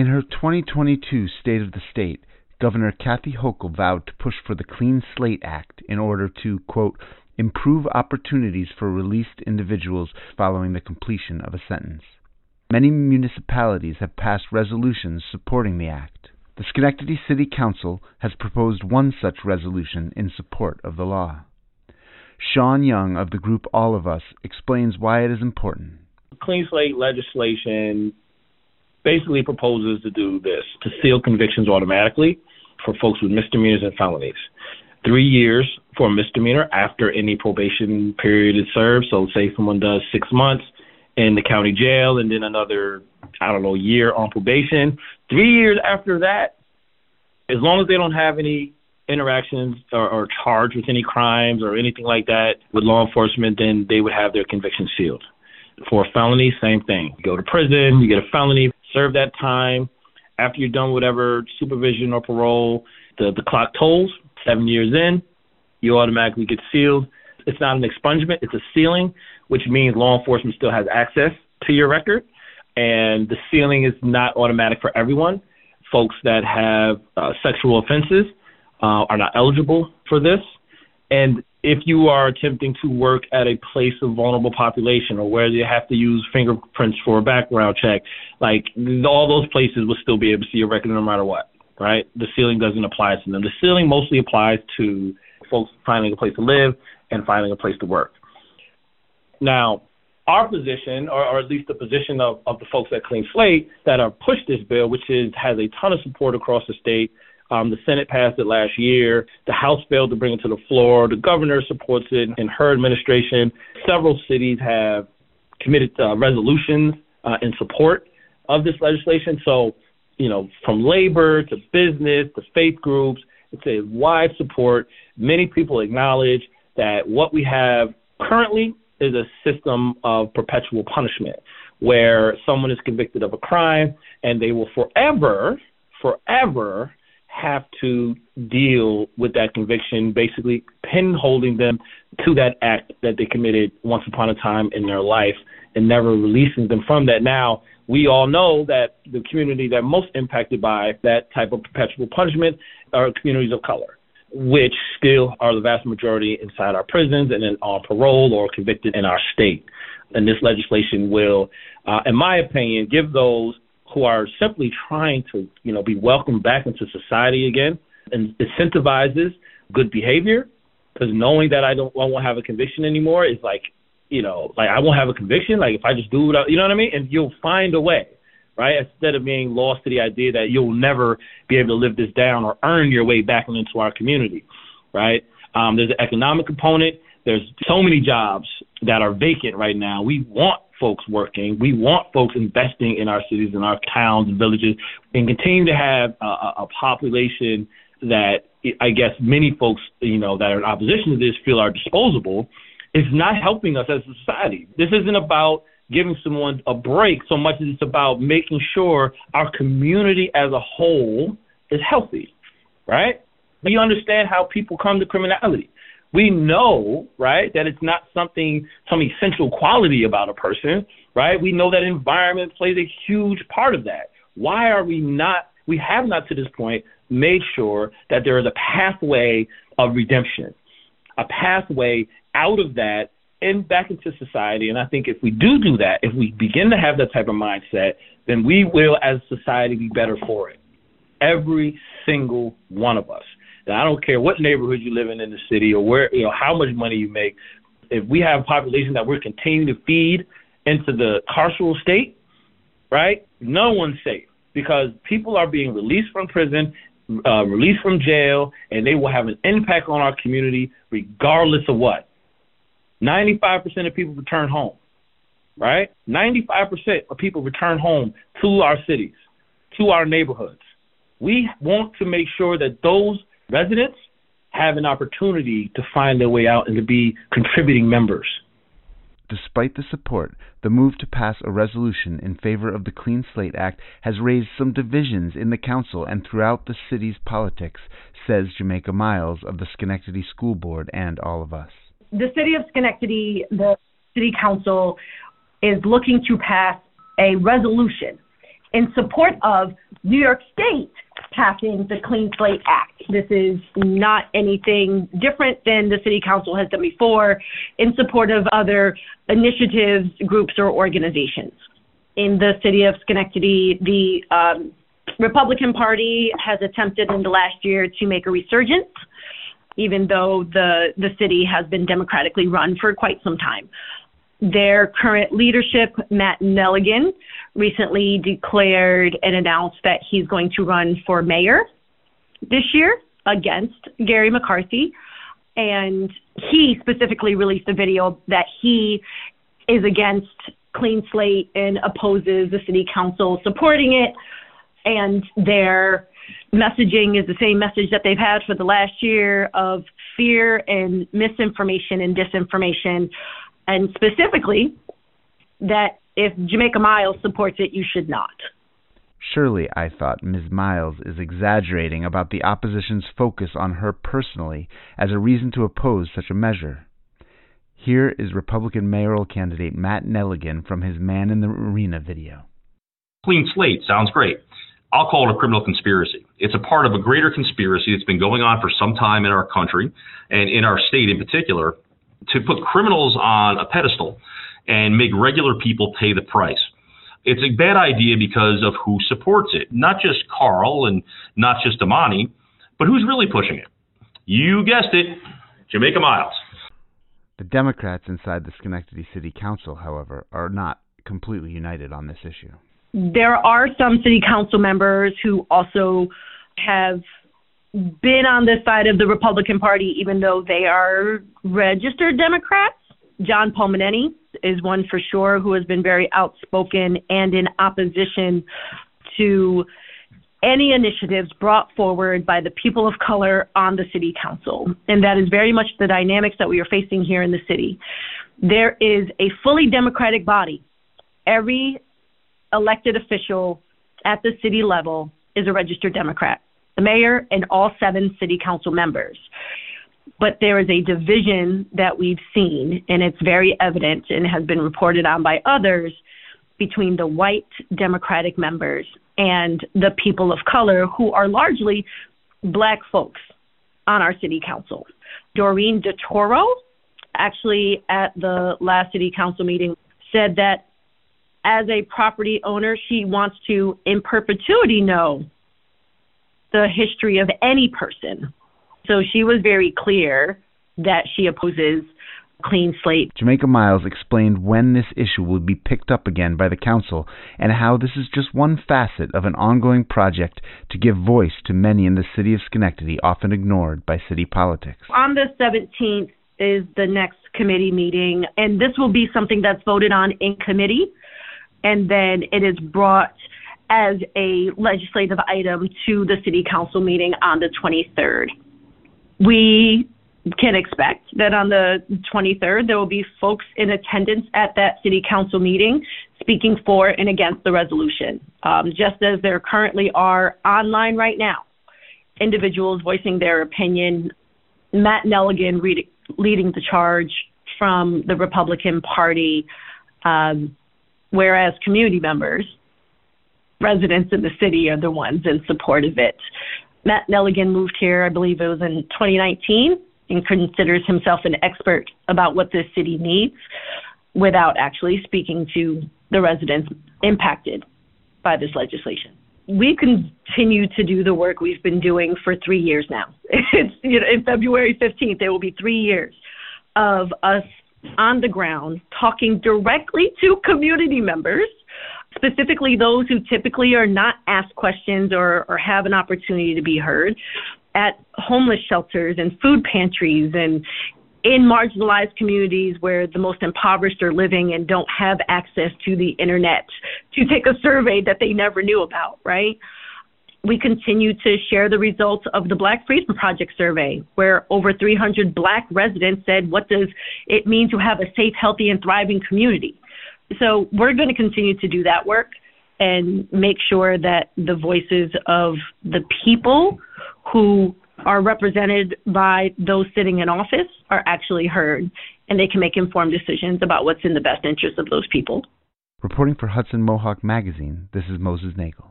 In her 2022 State of the State, Governor Kathy Hochul vowed to push for the Clean Slate Act in order to, quote, improve opportunities for released individuals following the completion of a sentence. Many municipalities have passed resolutions supporting the act. The Schenectady City Council has proposed one such resolution in support of the law. Sean Young of the group All of Us explains why it is important. Clean slate legislation basically proposes to do this to seal convictions automatically for folks with misdemeanors and felonies. Three years for a misdemeanor after any probation period is served. So, say someone does six months in the county jail and then another, I don't know, year on probation. Three years after that, as long as they don't have any interactions or, or charged with any crimes or anything like that with law enforcement, then they would have their conviction sealed. For a felony, same thing. You go to prison, you get a felony, serve that time. After you're done whatever supervision or parole, the, the clock tolls. Seven years in, you automatically get sealed. It's not an expungement, it's a sealing, which means law enforcement still has access to your record. And the sealing is not automatic for everyone. Folks that have uh, sexual offenses uh, are not eligible for this. And if you are attempting to work at a place of vulnerable population or where you have to use fingerprints for a background check, like all those places will still be able to see your record no matter what, right? The sealing doesn't apply to them. The sealing mostly applies to folks finding a place to live and finding a place to work. Now, our position, or, or, at least the position of, of the folks at Clean Slate that are pushed this bill, which is has a ton of support across the state, um, the Senate passed it last year. The House failed to bring it to the floor. The governor supports it in her administration. Several cities have committed uh, resolutions uh, in support of this legislation. So, you know, from labor to business to faith groups, it's a wide support. Many people acknowledge that what we have currently is a system of perpetual punishment where someone is convicted of a crime and they will forever, forever have to deal with that conviction, basically pinholding them to that act that they committed once upon a time in their life and never releasing them from that. Now, we all know that the community that most impacted by that type of perpetual punishment are communities of color, which still are the vast majority inside our prisons and then on parole or convicted in our state. And this legislation will, uh, in my opinion, give those who are simply trying to, you know, be welcomed back into society again and incentivizes good behavior because knowing that I don't I won't have a conviction anymore is like, you know, like I won't have a conviction. Like if I just do what I, you know what I mean, and you'll find a way, right? Instead of being lost to the idea that you'll never be able to live this down or earn your way back into our community, right? Um, there's an economic component. There's so many jobs that are vacant right now. We want folks working. We want folks investing in our cities and our towns and villages and continue to have a, a population that I guess many folks, you know, that are in opposition to this feel are disposable is not helping us as a society. This isn't about giving someone a break so much as it's about making sure our community as a whole is healthy, right? We understand how people come to criminality we know, right, that it's not something, some essential quality about a person, right? We know that environment plays a huge part of that. Why are we not, we have not to this point made sure that there is a pathway of redemption, a pathway out of that and back into society. And I think if we do do that, if we begin to have that type of mindset, then we will, as society, be better for it. Every single one of us. I don't care what neighborhood you live in in the city or where you know how much money you make. If we have a population that we're continuing to feed into the carceral state, right? No one's safe because people are being released from prison, uh, released from jail, and they will have an impact on our community regardless of what. 95% of people return home, right? 95% of people return home to our cities, to our neighborhoods. We want to make sure that those residents have an opportunity to find their way out and to be contributing members. Despite the support, the move to pass a resolution in favor of the Clean Slate Act has raised some divisions in the council and throughout the city's politics, says Jamaica Miles of the Schenectady School Board and all of us. The city of Schenectady, the city council, is looking to pass a resolution in support of New York State passing the Clean Slate Act. This is not anything different than the City Council has done before in support of other initiatives, groups, or organizations. In the city of Schenectady, the um, Republican Party has attempted in the last year to make a resurgence, even though the, the city has been democratically run for quite some time. Their current leadership, Matt Nelligan, recently declared and announced that he's going to run for mayor this year against Gary McCarthy. And he specifically released a video that he is against clean slate and opposes the city council supporting it. And their messaging is the same message that they've had for the last year of fear and misinformation and disinformation and specifically that if Jamaica Miles supports it, you should not. Surely, I thought, Ms. Miles is exaggerating about the opposition's focus on her personally as a reason to oppose such a measure. Here is Republican mayoral candidate Matt Nelligan from his Man in the Arena video. Clean slate sounds great. I'll call it a criminal conspiracy. It's a part of a greater conspiracy that's been going on for some time in our country and in our state in particular to put criminals on a pedestal and make regular people pay the price. It's a bad idea because of who supports it. Not just Carl and not just Amani, but who's really pushing it? You guessed it, Jamaica Miles. The Democrats inside the Schenectady City Council, however, are not completely united on this issue. There are some city council members who also have been on the side of the Republican Party, even though they are registered Democrats. John Polimeni is one for sure who has been very outspoken and in opposition to any initiatives brought forward by the people of color on the city council. And that is very much the dynamics that we are facing here in the city. There is a fully democratic body. Every elected official at the city level is a registered Democrat the mayor, and all seven city council members. But there is a division that we've seen, and it's very evident and has been reported on by others between the white Democratic members and the people of color, who are largely black folks on our city council. Doreen Ditoro, actually at the last city council meeting, said that as a property owner, she wants to in perpetuity know the history of any person. So she was very clear that she opposes clean slate. Jamaica Miles explained when this issue will be picked up again by the council and how this is just one facet of an ongoing project to give voice to many in the city of Schenectady often ignored by city politics. On the 17th is the next committee meeting and this will be something that's voted on in committee and then it is brought as a legislative item to the city council meeting on the 23rd. We can expect that on the 23rd there will be folks in attendance at that city council meeting speaking for and against the resolution, um, just as there currently are online right now. Individuals voicing their opinion. Matt Nelligan read, leading the charge from the Republican Party, um, whereas community members residents in the city are the ones in support of it. Matt Nelligan moved here, I believe it was in 2019, and considers himself an expert about what this city needs without actually speaking to the residents impacted by this legislation. We continue to do the work we've been doing for three years now. It's you know, in February 15th, it will be three years of us on the ground talking directly to community members specifically those who typically are not asked questions or, or have an opportunity to be heard at homeless shelters and food pantries and in marginalized communities where the most impoverished are living and don't have access to the internet to take a survey that they never knew about, right? We continue to share the results of the Black Freedom Project survey, where over 300 Black residents said, What does it mean to have a safe, healthy, and thriving community? So we're going to continue to do that work and make sure that the voices of the people who are represented by those sitting in office are actually heard and they can make informed decisions about what's in the best interest of those people. Reporting for Hudson Mohawk Magazine, this is Moses Nagel.